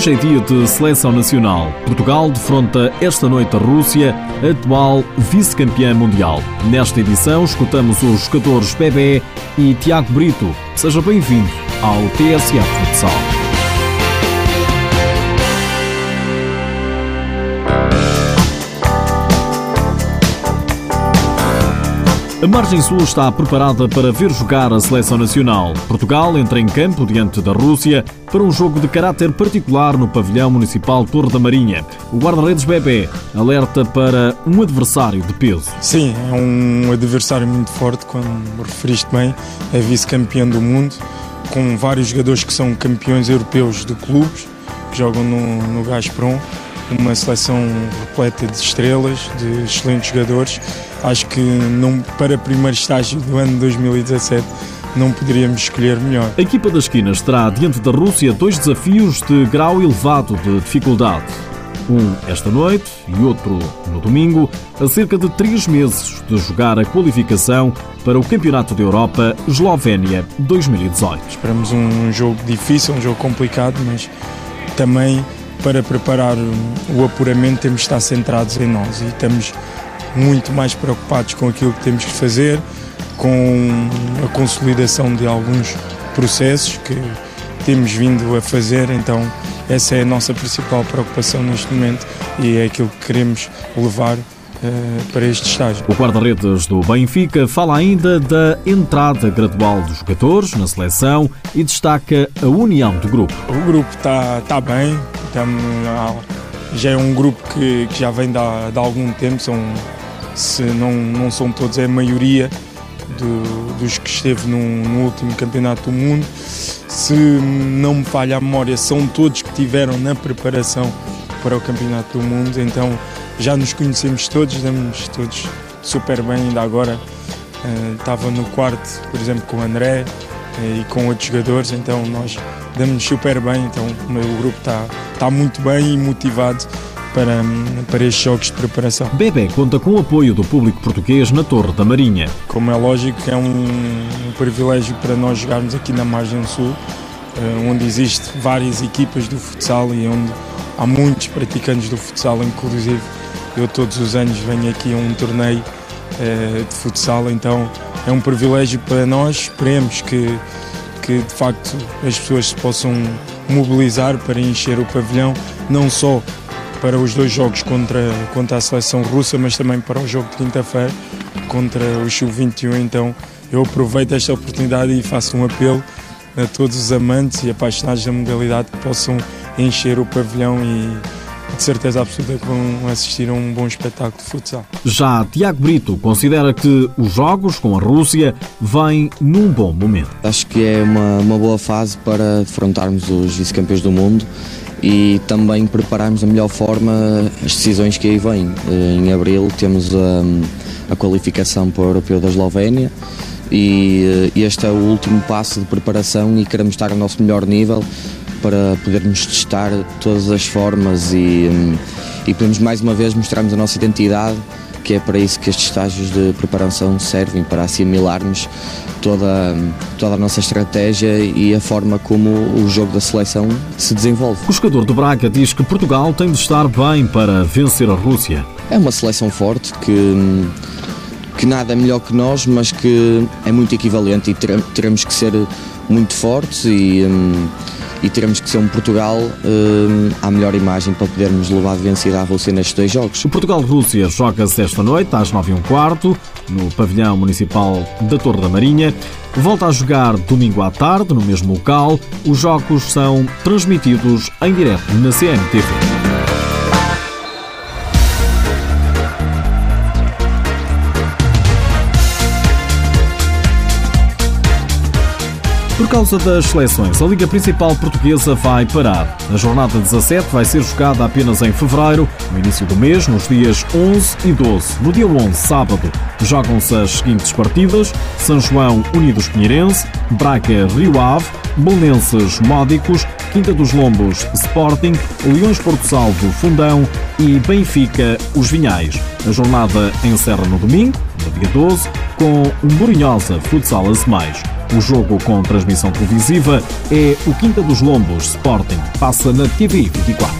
Hoje é dia de seleção nacional. Portugal defronta esta noite a Rússia, atual vice-campeã mundial. Nesta edição, escutamos os jogadores Bebé e Tiago Brito. Seja bem-vindo ao TSF Futsal. A margem sul está preparada para ver jogar a seleção nacional. Portugal entra em campo diante da Rússia para um jogo de caráter particular no pavilhão municipal Torre da Marinha. O guarda-redes Bebé alerta para um adversário de peso. Sim, é um adversário muito forte, como referiste bem, é vice-campeão do mundo, com vários jogadores que são campeões europeus de clubes, que jogam no, no Gazprom uma seleção repleta de estrelas, de excelentes jogadores. Acho que não, para primeiro estágio do ano 2017 não poderíamos escolher melhor. A equipa das esquinas terá diante da Rússia dois desafios de grau elevado de dificuldade. Um esta noite e outro no domingo, a cerca de três meses de jogar a qualificação para o Campeonato da Europa Eslovénia 2018. Esperamos um jogo difícil, um jogo complicado, mas também para preparar o apuramento temos de estar centrados em nós e estamos muito mais preocupados com aquilo que temos que fazer, com a consolidação de alguns processos que temos vindo a fazer, então essa é a nossa principal preocupação neste momento e é aquilo que queremos levar para este estágio. O guarda-redes do Benfica fala ainda da entrada gradual dos jogadores na seleção e destaca a união do grupo. O grupo está tá bem, Estamos, já é um grupo que, que já vem de, de, algum tempo, são, se não, não são todos, é a maioria do, dos que esteve no, no, último campeonato do mundo. Se não me falha a memória, são todos que tiveram na preparação para o campeonato do mundo, então já nos conhecemos todos, damos todos super bem, ainda agora uh, estava no quarto, por exemplo, com o André uh, e com outros jogadores, então nós damos super bem, então o grupo está, está muito bem e motivado para, para estes jogos de preparação. Bebé conta com o apoio do público português na Torre da Marinha. Como é lógico, é um, um privilégio para nós jogarmos aqui na Margem Sul, eh, onde existem várias equipas do futsal e onde há muitos praticantes do futsal, inclusive eu todos os anos venho aqui a um torneio eh, de futsal, então é um privilégio para nós, esperemos que que de facto as pessoas se possam mobilizar para encher o pavilhão, não só para os dois jogos contra, contra a seleção russa, mas também para o jogo de quinta-feira contra o Sub-21. Então eu aproveito esta oportunidade e faço um apelo a todos os amantes e apaixonados da modalidade que possam encher o pavilhão e de certeza absoluta que vão assistir a um bom espetáculo de futsal. Já Tiago Brito considera que os jogos com a Rússia vêm num bom momento. Acho que é uma, uma boa fase para defrontarmos os vice-campeões do mundo e também prepararmos da melhor forma as decisões que aí vêm. Em abril temos a, a qualificação para o Europeu da Eslovénia e este é o último passo de preparação e queremos estar ao nosso melhor nível para podermos testar todas as formas e, hum, e podemos mais uma vez mostrarmos a nossa identidade, que é para isso que estes estágios de preparação servem, para assimilarmos toda, toda a nossa estratégia e a forma como o jogo da seleção se desenvolve. O jogador do Braga diz que Portugal tem de estar bem para vencer a Rússia. É uma seleção forte que hum, que nada é melhor que nós, mas que é muito equivalente e teremos que ser muito fortes e, hum, e teremos que ser um Portugal uh, à melhor imagem para podermos levar de vencida à Rússia nestes dois jogos. O Portugal-Rússia joga-se esta noite às 9 h quarto no pavilhão municipal da Torre da Marinha. Volta a jogar domingo à tarde no mesmo local. Os jogos são transmitidos em direto na CMTV. Por causa das seleções, a Liga Principal Portuguesa vai parar. A jornada 17 vai ser jogada apenas em fevereiro, no início do mês, nos dias 11 e 12. No dia 11, sábado, jogam-se as seguintes partidas: São João Unidos Pinheirense, Braga Rio Ave, Belenenses Módicos, Quinta dos Lombos Sporting, Leões Porto Salvo Fundão e Benfica Os Vinhais. A jornada encerra no domingo, no dia 12, com o Morinhosa Futsal Mais. O jogo com transmissão televisiva é o Quinta dos Lombos Sporting, passa na TV 24.